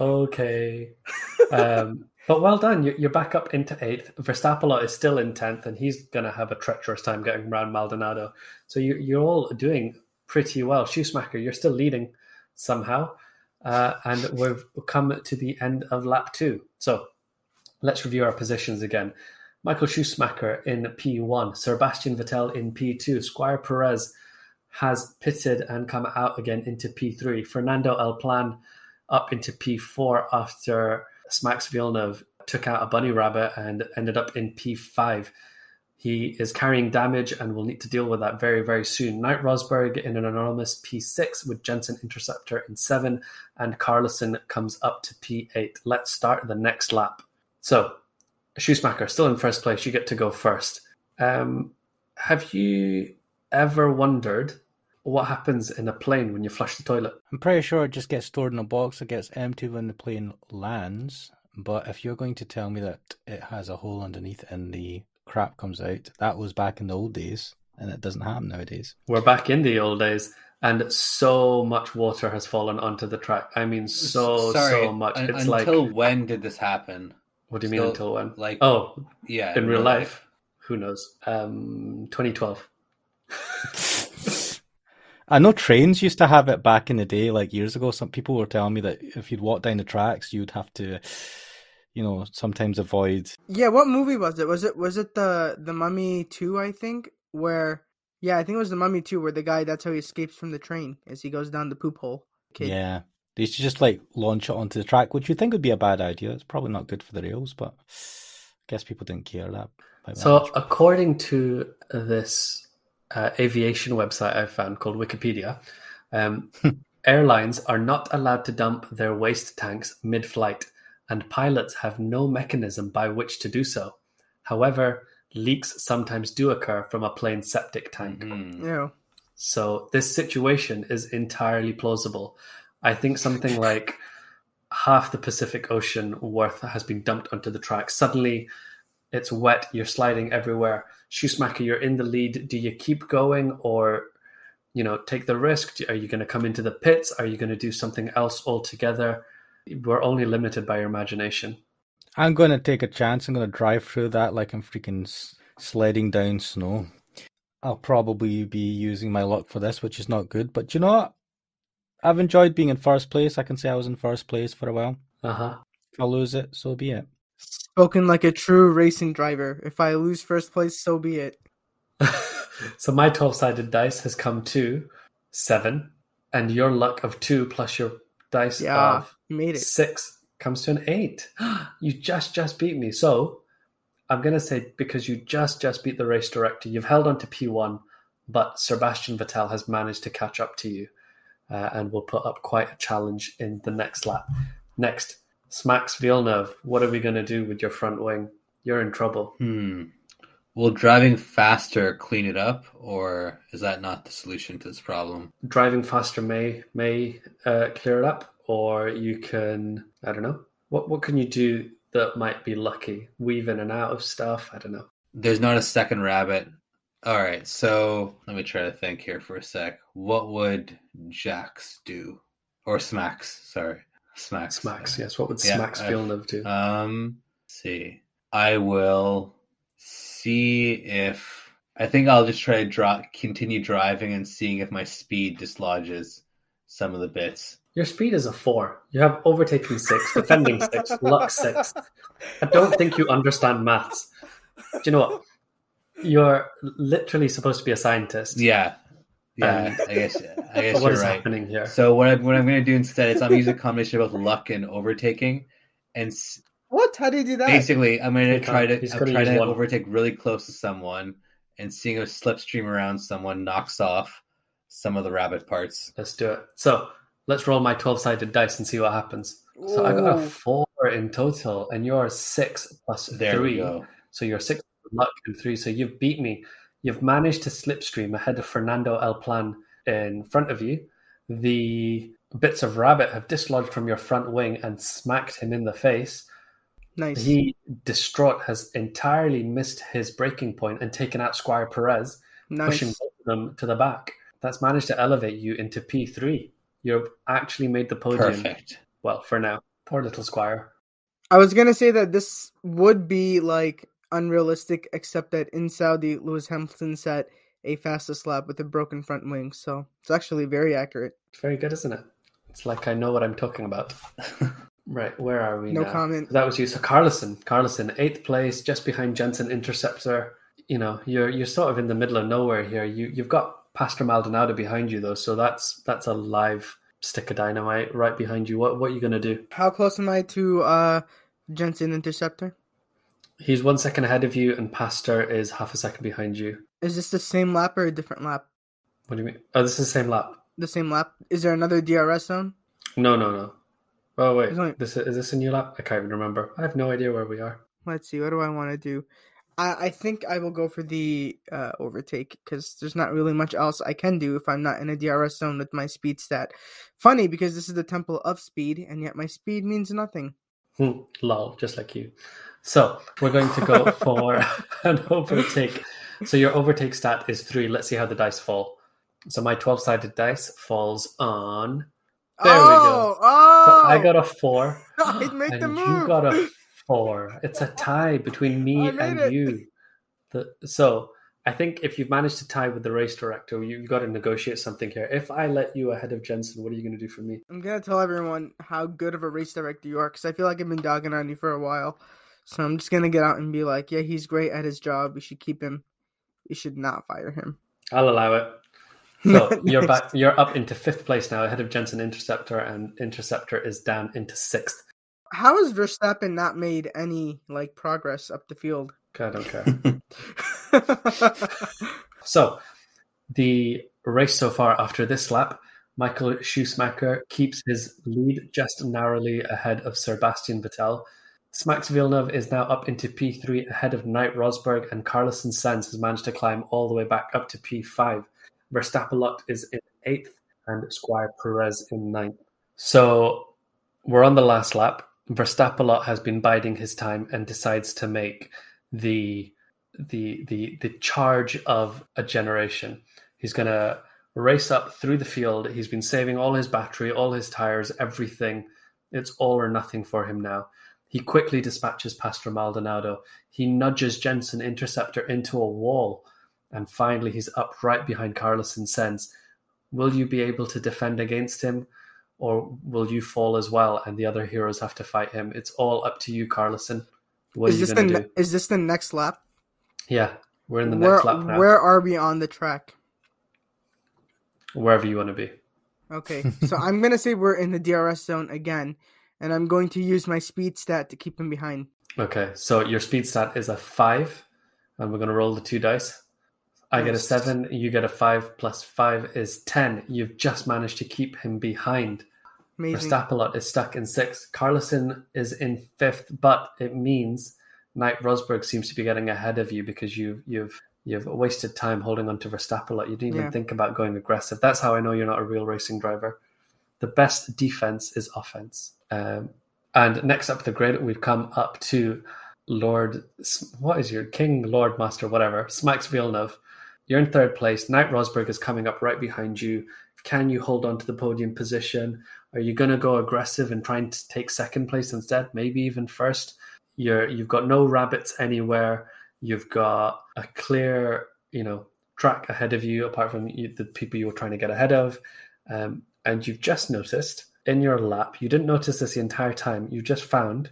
[SPEAKER 2] okay, um, but well done. You're, back up into eighth. Verstappen is still in tenth, and he's going to have a treacherous time getting around Maldonado. So you, you're all doing pretty well. Shoesmacker, you're still leading somehow, uh, and we've come to the end of lap two. So let's review our positions again. Michael Schumacher in P1, Sebastian Vettel in P2, Squire Perez has pitted and come out again into P3, Fernando El Plan up into P4 after Max Villeneuve took out a bunny rabbit and ended up in P5. He is carrying damage and will need to deal with that very, very soon. Knight Rosberg in an anonymous P6 with Jensen Interceptor in 7, and Carlson comes up to P8. Let's start the next lap. So, Schumacher, still in first place. You get to go first. Um, have you ever wondered what happens in a plane when you flush the toilet?
[SPEAKER 5] I'm pretty sure it just gets stored in a box. It gets empty when the plane lands. But if you're going to tell me that it has a hole underneath and the crap comes out, that was back in the old days, and it doesn't happen nowadays.
[SPEAKER 2] We're back in the old days, and so much water has fallen onto the track. I mean, so
[SPEAKER 4] Sorry,
[SPEAKER 2] so much.
[SPEAKER 4] un-
[SPEAKER 2] It's like,
[SPEAKER 4] until when did this happen?
[SPEAKER 2] what do you mean
[SPEAKER 4] so,
[SPEAKER 2] until when?
[SPEAKER 4] Like,
[SPEAKER 2] Oh,
[SPEAKER 4] yeah,
[SPEAKER 2] in real life, who knows? Um, 2012. [laughs]
[SPEAKER 5] I know trains used to have it back in the day, like years ago. Some people were telling me that if you'd walk down the tracks, you'd have to, you know, sometimes avoid.
[SPEAKER 3] Yeah, what movie was it? Was it was it the the Mummy Two? I think where yeah, I think it was the Mummy Two, where the guy that's how he escapes from the train as he goes down the poop hole. Kid.
[SPEAKER 5] Yeah, they used to just like launch it onto the track, which you think would be a bad idea. It's probably not good for the rails, but I guess people didn't care that. about that
[SPEAKER 2] So,
[SPEAKER 5] much.
[SPEAKER 2] according to this uh, aviation website I found called Wikipedia, um, [laughs] airlines are not allowed to dump their waste tanks mid flight, and pilots have no mechanism by which to do so. However, leaks sometimes do occur from a plane's septic tank.
[SPEAKER 4] Mhm.
[SPEAKER 3] Yeah.
[SPEAKER 2] So, this situation is entirely plausible. I think something [laughs] like half the Pacific Ocean worth has been dumped onto the track. Suddenly, it's wet, you're sliding everywhere. Schumacher, you're in the lead. Do you keep going or, you know, take the risk? Are you going to come into the pits? Are you going to do something else altogether? We're only limited by your imagination.
[SPEAKER 5] I'm going to take a chance. I'm going to drive through that like I'm freaking sledding down snow. I'll probably be using my luck for this, which is not good. But you know what? I've enjoyed being in first place. I can say I was in first place for a while.
[SPEAKER 2] Uh huh.
[SPEAKER 5] If I lose it, so be it.
[SPEAKER 3] Spoken like a true racing driver. If I lose first place, so be it. [laughs]
[SPEAKER 2] so my 12 sided dice has come to seven, and your luck of two plus your dice
[SPEAKER 3] Yeah,
[SPEAKER 2] of
[SPEAKER 3] made it.
[SPEAKER 2] six comes to an eight. [gasps] You just just beat me. So I'm gonna say because you just just beat the race director, you've held on to P1, but Sebastian Vettel has managed to catch up to you, uh, and will put up quite a challenge in the next lap. Next, Smax Villeneuve. What are we gonna do with your front wing? You're in trouble.
[SPEAKER 4] Hmm. Will driving faster clean it up, or is that not the solution to this problem?
[SPEAKER 2] driving faster may may uh, clear it up, or you can I don't know what what can you do that might be lucky weave in and out of stuff. I don't know.
[SPEAKER 4] There's not a second rabbit. All right, so let me try to think here for a sec. What would Jax do, or Smacks? Sorry, Smacks.
[SPEAKER 2] Smacks, yes. What would
[SPEAKER 4] Yeah,
[SPEAKER 2] Smacks
[SPEAKER 4] I've-
[SPEAKER 2] Villeneuve do?
[SPEAKER 4] Um, let's see. I will see if I think I'll just try to draw, continue driving and seeing if my speed dislodges some of the bits.
[SPEAKER 2] Your speed is a four. You have overtaking six, defending six, luck six. I don't think you understand maths. Do you know what? You're literally supposed to be a scientist.
[SPEAKER 4] Yeah, yeah.
[SPEAKER 2] Um,
[SPEAKER 4] I guess I guess [laughs]
[SPEAKER 2] what
[SPEAKER 4] you're
[SPEAKER 2] is
[SPEAKER 4] right.
[SPEAKER 2] happening here?
[SPEAKER 4] So what I'm what I'm going to do instead is I'm using a combination of both luck and overtaking, and s-
[SPEAKER 3] What? How do you do that?
[SPEAKER 4] basically I'm going
[SPEAKER 2] He
[SPEAKER 4] to try
[SPEAKER 2] can't.
[SPEAKER 4] to
[SPEAKER 2] He's
[SPEAKER 4] I'm
[SPEAKER 2] gonna
[SPEAKER 4] trying
[SPEAKER 2] use
[SPEAKER 4] to
[SPEAKER 2] one.
[SPEAKER 4] overtake really close to someone, and seeing a slipstream around someone knocks off some of the rabbit parts.
[SPEAKER 2] Let's do it. So let's roll my 12 sided dice and see what happens. So I got a
[SPEAKER 3] Ooh.
[SPEAKER 2] four in total, and you're six plus
[SPEAKER 4] There
[SPEAKER 2] three.
[SPEAKER 4] we go.
[SPEAKER 2] So you're six luck and three. So you've beat me. You've managed to slipstream ahead of Fernando El Plan in front of you. The bits of rabbit have dislodged from your front wing and smacked him in the face.
[SPEAKER 3] Nice.
[SPEAKER 2] He, distraught, has entirely missed his braking point and taken out Squire Perez, pushing
[SPEAKER 3] nice.
[SPEAKER 2] both of them to the back. That's managed to elevate you into P3. You've actually made the podium.
[SPEAKER 4] Perfect.
[SPEAKER 2] Well, for now. Poor little Squire.
[SPEAKER 3] I was gonna say that this would be like unrealistic, except that in Saudi, Lewis Hamilton set a fastest lap with a broken front wing, so it's actually very accurate.
[SPEAKER 2] It's very good, isn't it? It's like I know what I'm talking about. [laughs] right, where are we
[SPEAKER 3] No
[SPEAKER 2] now?
[SPEAKER 3] comment.
[SPEAKER 2] That was you. So Carlson, Carlson, eighth place, just behind Jensen Interceptor. You know, you're you're sort of in the middle of nowhere here. You you've got Pastor Maldonado behind you though, so that's that's a live stick of dynamite right behind you. What what are you gonna do?
[SPEAKER 3] How close am I to uh Jensen Interceptor?
[SPEAKER 2] He's one second ahead of you, and Pastor is half a second behind you.
[SPEAKER 3] Is this the same lap or a different lap?
[SPEAKER 2] What do you mean? Oh, this is the same lap.
[SPEAKER 3] The same lap. Is there another DRS zone?
[SPEAKER 2] No, no, no. Oh wait,
[SPEAKER 3] only-
[SPEAKER 2] this is, is this a new lap? I can't even remember. I have no idea where we are.
[SPEAKER 3] Let's see. What do I want to do? I, I think I will go for the uh, overtake because there's not really much else I can do if I'm not in a DRS zone with my speed stat. Funny because this is the temple of speed, and yet my speed means nothing.
[SPEAKER 2] Hmm, lol, just like you. So we're going to go [laughs] for an overtake. So your overtake stat is three. Let's see how the dice fall. So my twelve-sided dice falls on. There we go.
[SPEAKER 3] oh, Oh,
[SPEAKER 2] So I got a oh. four, [laughs]
[SPEAKER 3] I made
[SPEAKER 2] and
[SPEAKER 3] the move.
[SPEAKER 2] you got a four. It's a tie between me [laughs] and
[SPEAKER 3] it.
[SPEAKER 2] you. The, so I think if you've managed to tie with the race director, you, you've got to negotiate something here. If I let you ahead of Jensen, what are you going to do for me?
[SPEAKER 3] I'm gonna tell everyone how good of a race director you are because I feel like I've been dogging on you for a while. So I'm just gonna get out and be like, yeah, he's great at his job. We should keep him. We should not fire him.
[SPEAKER 2] I'll allow it. [laughs] So you're back. You're up into fifth place now, ahead of Jensen Interceptor, and Interceptor is down into sixth.
[SPEAKER 3] How has Verstappen not made any like progress up the field?
[SPEAKER 2] I don't care. [laughs] [laughs] so the race so far after this lap, Michael Schumacher keeps his lead just narrowly ahead of Sebastian Vettel. Max Villeneuve is now up into P3 ahead of Knight Rosberg, and Carlos Sainz has managed to climb all the way back up to P5. Verstappen is in eighth, and Squire Perez in ninth. So we're on the last lap. Verstappen has been biding his time and decides to make the the the the charge of a generation. He's gonna race up through the field. He's been saving all his battery, all his tires, everything. It's all or nothing for him now. He quickly dispatches Pastor Maldonado. He nudges Jensen Interceptor into a wall, and finally he's up right behind Carlos and Sens. Will you be able to defend against him, or will you fall as well and the other heroes have to fight him? It's all up to you, Carlson. What
[SPEAKER 3] is
[SPEAKER 2] are you
[SPEAKER 3] this the
[SPEAKER 2] going to do?
[SPEAKER 3] is this the next lap?
[SPEAKER 2] Yeah, we're in the
[SPEAKER 3] where
[SPEAKER 2] next lap now.
[SPEAKER 3] where are we on the track?
[SPEAKER 2] Wherever you want to be.
[SPEAKER 3] Okay, so I'm gonna say we're in the DRS zone again, and I'm going to use my speed stat to keep him behind.
[SPEAKER 2] Okay, so your speed stat is a five, and we're going to roll the two dice. I get a seven, you get a five, plus five is ten. You've just managed to keep him behind.
[SPEAKER 3] Amazing.
[SPEAKER 2] Verstappen is stuck in sixth. Carlson is in fifth, but it means Knight Rosberg seems to be getting ahead of you because you've you've you've wasted time holding on to Verstappen. You didn't even
[SPEAKER 3] Yeah.
[SPEAKER 2] think about going aggressive. That's how I know you're not a real racing driver. The best defense is offense. Um, and next up the grid, we've come up to Lord. What is your King, Lord, Master, whatever? Smax Villeneuve. You're in third place. Knight Rosberg is coming up right behind you. Can you hold on to the podium position? Are you going to go aggressive and try and take second place instead? Maybe even first. You're you've got no rabbits anywhere. You've got a clear, you know, track ahead of you, apart from you, the people you were trying to get ahead of. Um, and you've just noticed in your lap, you didn't notice this the entire time. You just found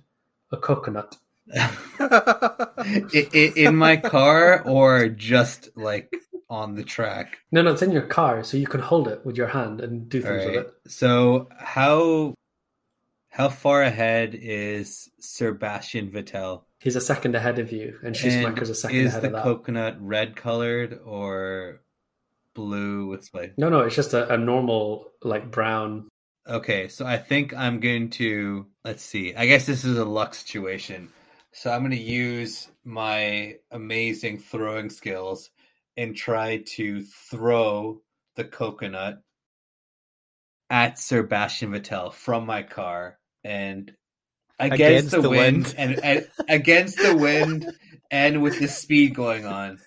[SPEAKER 2] a coconut. [laughs]
[SPEAKER 4] I- I- in my car or just like on the track.
[SPEAKER 2] No, no, it's in your car, so you can hold it with your hand and do
[SPEAKER 4] All
[SPEAKER 2] things with it.
[SPEAKER 4] So how how far ahead is Sebastian Vettel?
[SPEAKER 2] He's a second ahead of you, and
[SPEAKER 4] And
[SPEAKER 2] Schumacher's a second ahead
[SPEAKER 4] the
[SPEAKER 2] of that.
[SPEAKER 4] coconut red colored or blue with like.
[SPEAKER 2] No, no, it's just a, a normal like brown.
[SPEAKER 4] Okay, so I think I'm going to let's see. I guess this is a luck situation. So I'm going to use my amazing throwing skills and try to throw the coconut at Sebastian Vettel from my car and against,
[SPEAKER 5] Against
[SPEAKER 4] the,
[SPEAKER 5] the
[SPEAKER 4] wind,
[SPEAKER 5] wind.
[SPEAKER 4] and, and against the wind and with the speed going on.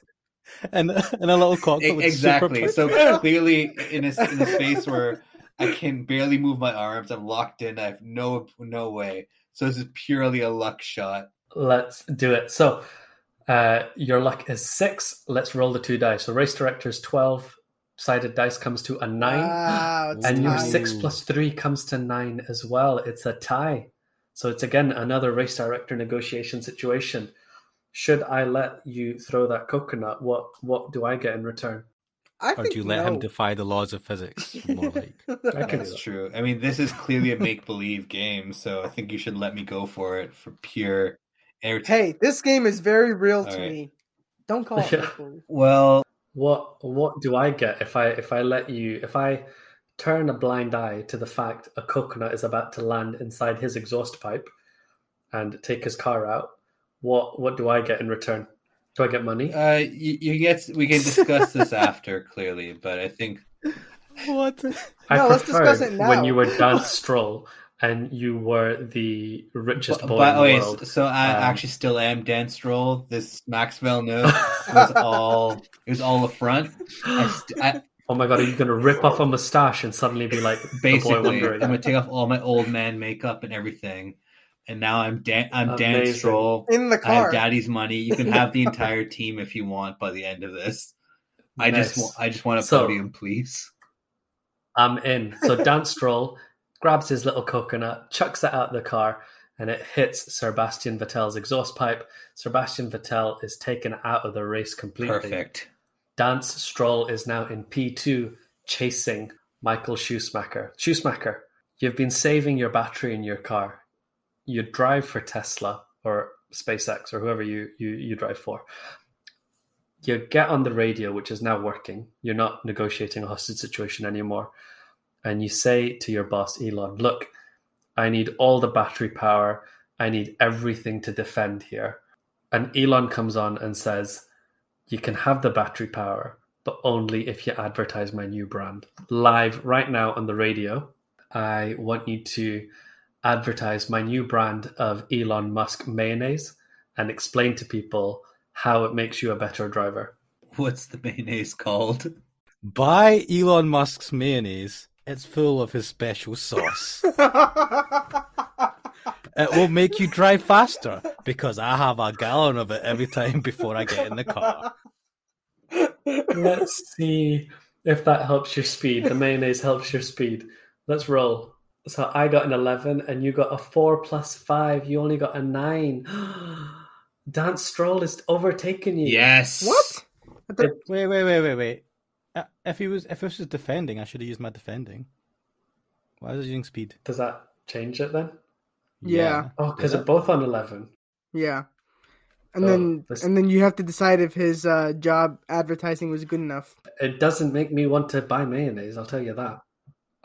[SPEAKER 5] And, and a little cockpit
[SPEAKER 4] E- exactly. So [laughs] clearly in a, in a space where I can barely move my arms, I'm locked in. I have no no way. So this is purely a luck shot.
[SPEAKER 2] Let's do it. So uh, your luck is six. Let's roll the two dice. So race director's twelve sided dice comes to a nine,
[SPEAKER 3] Wow, it's
[SPEAKER 2] and your six plus three comes to nine as well. It's a tie. So it's again another race director negotiation situation. Should I let you throw that coconut? What what do I get in return?
[SPEAKER 3] I
[SPEAKER 5] Or
[SPEAKER 3] think
[SPEAKER 5] do you let
[SPEAKER 3] no.
[SPEAKER 5] him defy the laws of physics? More like. [laughs]
[SPEAKER 2] I can do
[SPEAKER 4] That's true. I mean, this is clearly a make believe game, so I think you should let me go for it for pure. entertainment.
[SPEAKER 3] Hey, this game is very real to
[SPEAKER 4] All right.
[SPEAKER 3] me. Don't call it. [laughs]
[SPEAKER 2] Yeah.
[SPEAKER 3] make-believe.
[SPEAKER 4] Well,
[SPEAKER 2] What what do I get if I if I let you if I turn a blind eye to the fact a coconut is about to land inside his exhaust pipe and take his car out? What what do I get in return? Do I get money?
[SPEAKER 4] uh, you, you get we can discuss this [laughs] after clearly, but I think
[SPEAKER 5] What?
[SPEAKER 2] I
[SPEAKER 3] No, let's discuss it now.
[SPEAKER 2] when you were dance [laughs] Stroll and you were the richest
[SPEAKER 4] But,
[SPEAKER 2] boy
[SPEAKER 4] but
[SPEAKER 2] in the
[SPEAKER 4] wait,
[SPEAKER 2] world.
[SPEAKER 4] so I
[SPEAKER 2] Um,
[SPEAKER 4] actually still am Dan Stroll. This Max Villeneuve [laughs] was all it was all a front. I, st- I
[SPEAKER 2] oh my god, are you going to rip off a mustache and suddenly be like the boy
[SPEAKER 4] basically I'm gonna take off all my old man makeup and everything, and now I'm Dan. I'm Dan Stroll.
[SPEAKER 3] In the car.
[SPEAKER 4] I have daddy's money. You can [laughs] have the entire team if you want by the end of this. I just
[SPEAKER 2] Nice.
[SPEAKER 4] want I just want a
[SPEAKER 2] So-
[SPEAKER 4] podium, please.
[SPEAKER 2] I'm in. So Dan Stroll grabs his little coconut, chucks it out the car, and it hits Sebastian Vettel's exhaust pipe. Sebastian Vettel is taken out of the race completely.
[SPEAKER 4] Perfect.
[SPEAKER 2] Dance Stroll is now in P2 chasing Michael Schumacher. Schumacher, you've been saving your battery in your car. You drive for Tesla or SpaceX or whoever you, you, you drive for. You get on the radio, which is now working. You're not negotiating a hostage situation anymore. And you say to your boss, Elon, look, I need all the battery power. I need everything to defend here. And Elon comes on and says, you can have the battery power, but only if you advertise my new brand. Live right now on the radio, I want you to advertise my new brand of Elon Musk mayonnaise and explain to people how it makes you a better driver.
[SPEAKER 4] What's the mayonnaise called?
[SPEAKER 5] Buy Elon Musk's mayonnaise. It's full of his special sauce. [laughs] It will make you drive faster because I have a gallon of it every time before I get in the car.
[SPEAKER 2] Let's see if that helps your speed. The mayonnaise helps your speed. Let's roll. So I got an 11 and you got a 4 plus 5. You only got a 9. [gasps] Dance Stroll is overtaking you.
[SPEAKER 4] Yes.
[SPEAKER 3] what? I thought-
[SPEAKER 5] Wait, wait, wait, wait, wait. Uh, If he was, if this was defending, I should have used my defending. Why is it using speed?
[SPEAKER 2] Does that change it then?
[SPEAKER 3] Yeah.
[SPEAKER 2] Oh, because they're both on 11.
[SPEAKER 3] Yeah. And
[SPEAKER 2] So,
[SPEAKER 3] then
[SPEAKER 2] this-
[SPEAKER 3] and then you have to decide if his uh, job advertising was good enough.
[SPEAKER 2] It doesn't make me want to buy mayonnaise, I'll tell you that.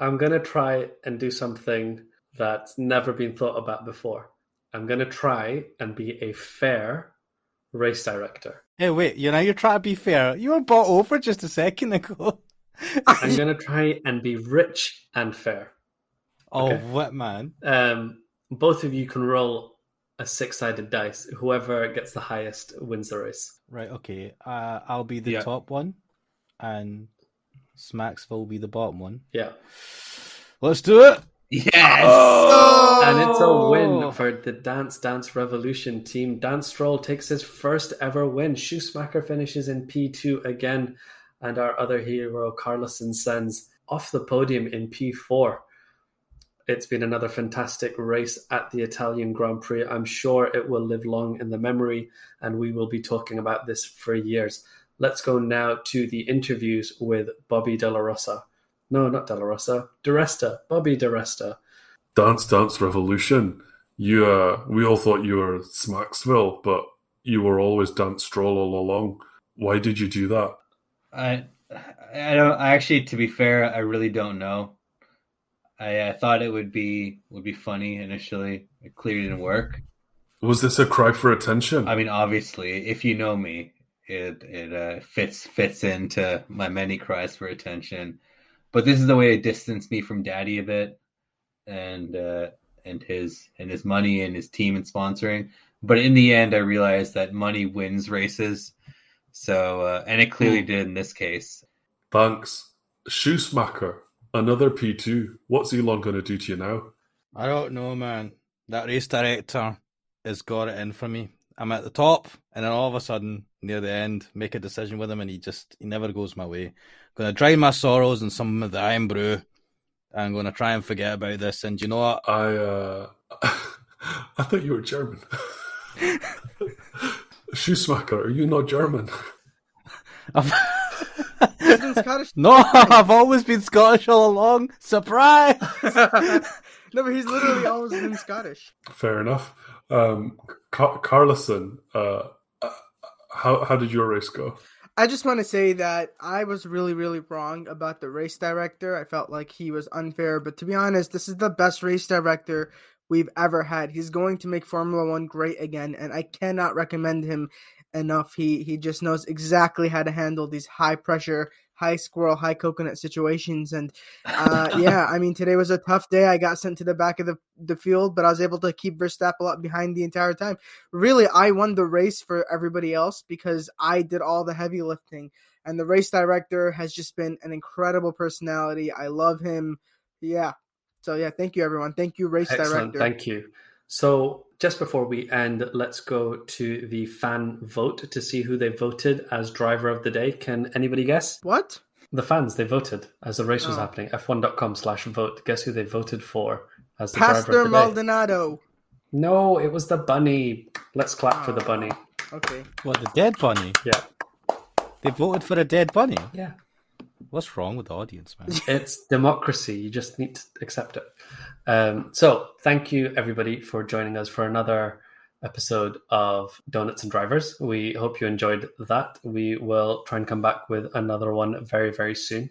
[SPEAKER 2] I'm going to try and do something that's never been thought about before. I'm going to try and be a fair race director.
[SPEAKER 5] Hey, wait. You know, you're trying to be fair. You were bought over just a second ago. [laughs]
[SPEAKER 2] I'm going to try and be rich and fair.
[SPEAKER 5] oh,
[SPEAKER 2] Okay.
[SPEAKER 5] what man?
[SPEAKER 2] Um, both of you can roll a six sided dice. Whoever gets the highest wins the race.
[SPEAKER 5] Right. Okay. Uh, I'll be the
[SPEAKER 4] Yeah.
[SPEAKER 5] top one, and Smacks will be the bottom one.
[SPEAKER 2] Yeah.
[SPEAKER 5] Let's do it.
[SPEAKER 4] Yes.
[SPEAKER 5] Oh!
[SPEAKER 2] And it's a win oh! for the Dance Dance Revolution team. Dan Stroll takes his first ever win. Schumacher finishes in P2 again, and our other hero, Carlson, sends off the podium in P4. It's been another fantastic race at the Italian Grand Prix. I'm sure it will live long in the memory, and we will be talking about this for years. Let's go now to the interviews with Bobby De La Rosa. No, not De La Rosa. DeResta. Bobby DeResta.
[SPEAKER 1] Dance Dance Revolution. You, uh, we all thought you were Smacksville, but you were always Dance Stroll all along. Why did you do that?
[SPEAKER 4] I I don't. I actually, to be fair, I really don't know. I, I thought it would be would be funny initially. It clearly didn't work.
[SPEAKER 1] Was this a cry for attention?
[SPEAKER 4] I mean, obviously, if you know me, it it uh, fits fits into my many cries for attention. But this is the way it distanced me from Daddy a bit, and uh, and his and his money and his team and sponsoring. But in the end, I realized that money wins races. So uh, and it clearly did in this case.
[SPEAKER 1] Thanks. Shoesmacker, another P2. What's Elon going to do to you now?
[SPEAKER 5] I don't know, man. That race director has got it in for me. I'm at the top, and then all of a sudden, near the end, make a decision with him, and he just he never goes my way. I'm gonna drown my sorrows in some of the Irn-Bru. I'm gonna try and forget about this. And you know what?
[SPEAKER 1] I uh [laughs] I thought you were German. [laughs] Shoesmacker, are you not German?
[SPEAKER 5] I've... [laughs]
[SPEAKER 3] Scottish.
[SPEAKER 5] no, I've always been Scottish all along. Surprise!
[SPEAKER 3] no, but he's literally always been Scottish.
[SPEAKER 1] Fair enough. Um, Car- Carlison, uh, uh, how how did your race go?
[SPEAKER 3] I just want to say that I was really, really wrong about the race director. I felt like he was unfair, but to be honest, this is the best race director we've ever had. He's going to make Formula One great again, and I cannot recommend him enough. He he just knows exactly how to handle these high pressure, high squirrel, high coconut situations. And uh, [laughs] yeah, I mean today was a tough day. I got sent to the back of the, the field, but I was able to keep Verstappen up behind the entire time. Really, I won the race for everybody else because I did all the heavy lifting. And the race director has just been an incredible personality. I love him. Yeah. So yeah, thank you everyone. Thank you, race
[SPEAKER 2] Excellent.
[SPEAKER 3] director.
[SPEAKER 2] Thank you. So just before we end, let's go to the fan vote to see who they voted as driver of the day. Can anybody guess?
[SPEAKER 3] What?
[SPEAKER 2] The fans, they voted as the race was
[SPEAKER 3] Oh.
[SPEAKER 2] happening. F1.com slash vote. Guess who they voted for as the driver
[SPEAKER 3] Pastor
[SPEAKER 2] of the day?
[SPEAKER 3] Maldonado.
[SPEAKER 2] No, it was the bunny. Let's clap for the
[SPEAKER 3] Oh.
[SPEAKER 2] bunny.
[SPEAKER 3] Okay.
[SPEAKER 5] What the dead bunny?
[SPEAKER 2] Yeah.
[SPEAKER 5] They voted for a dead bunny.
[SPEAKER 2] Yeah.
[SPEAKER 5] What's wrong with the audience, man? [laughs]
[SPEAKER 2] It's democracy. You just need to accept it. Um, so, thank you everybody for joining us for another episode of Donuts and Drivers. We hope you enjoyed that. We will try and come back with another one very, very soon.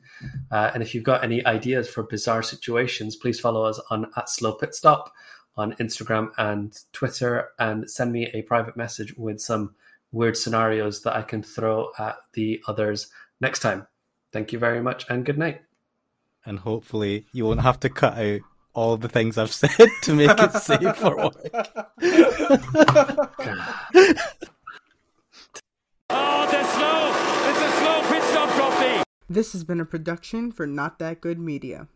[SPEAKER 2] Uh, and if you've got any ideas for bizarre situations, please follow us on at Slow Pit Stop on Instagram and Twitter, and send me a private message with some weird scenarios that I can throw at the others next time. Thank you very much, and good night.
[SPEAKER 5] and hopefully you won't have to cut out all the things I've said to make it safe for work. [laughs]
[SPEAKER 6] Oh, they're slow. It's a slow pit stop, Crofty.
[SPEAKER 3] This has been a production for Not That Good Media.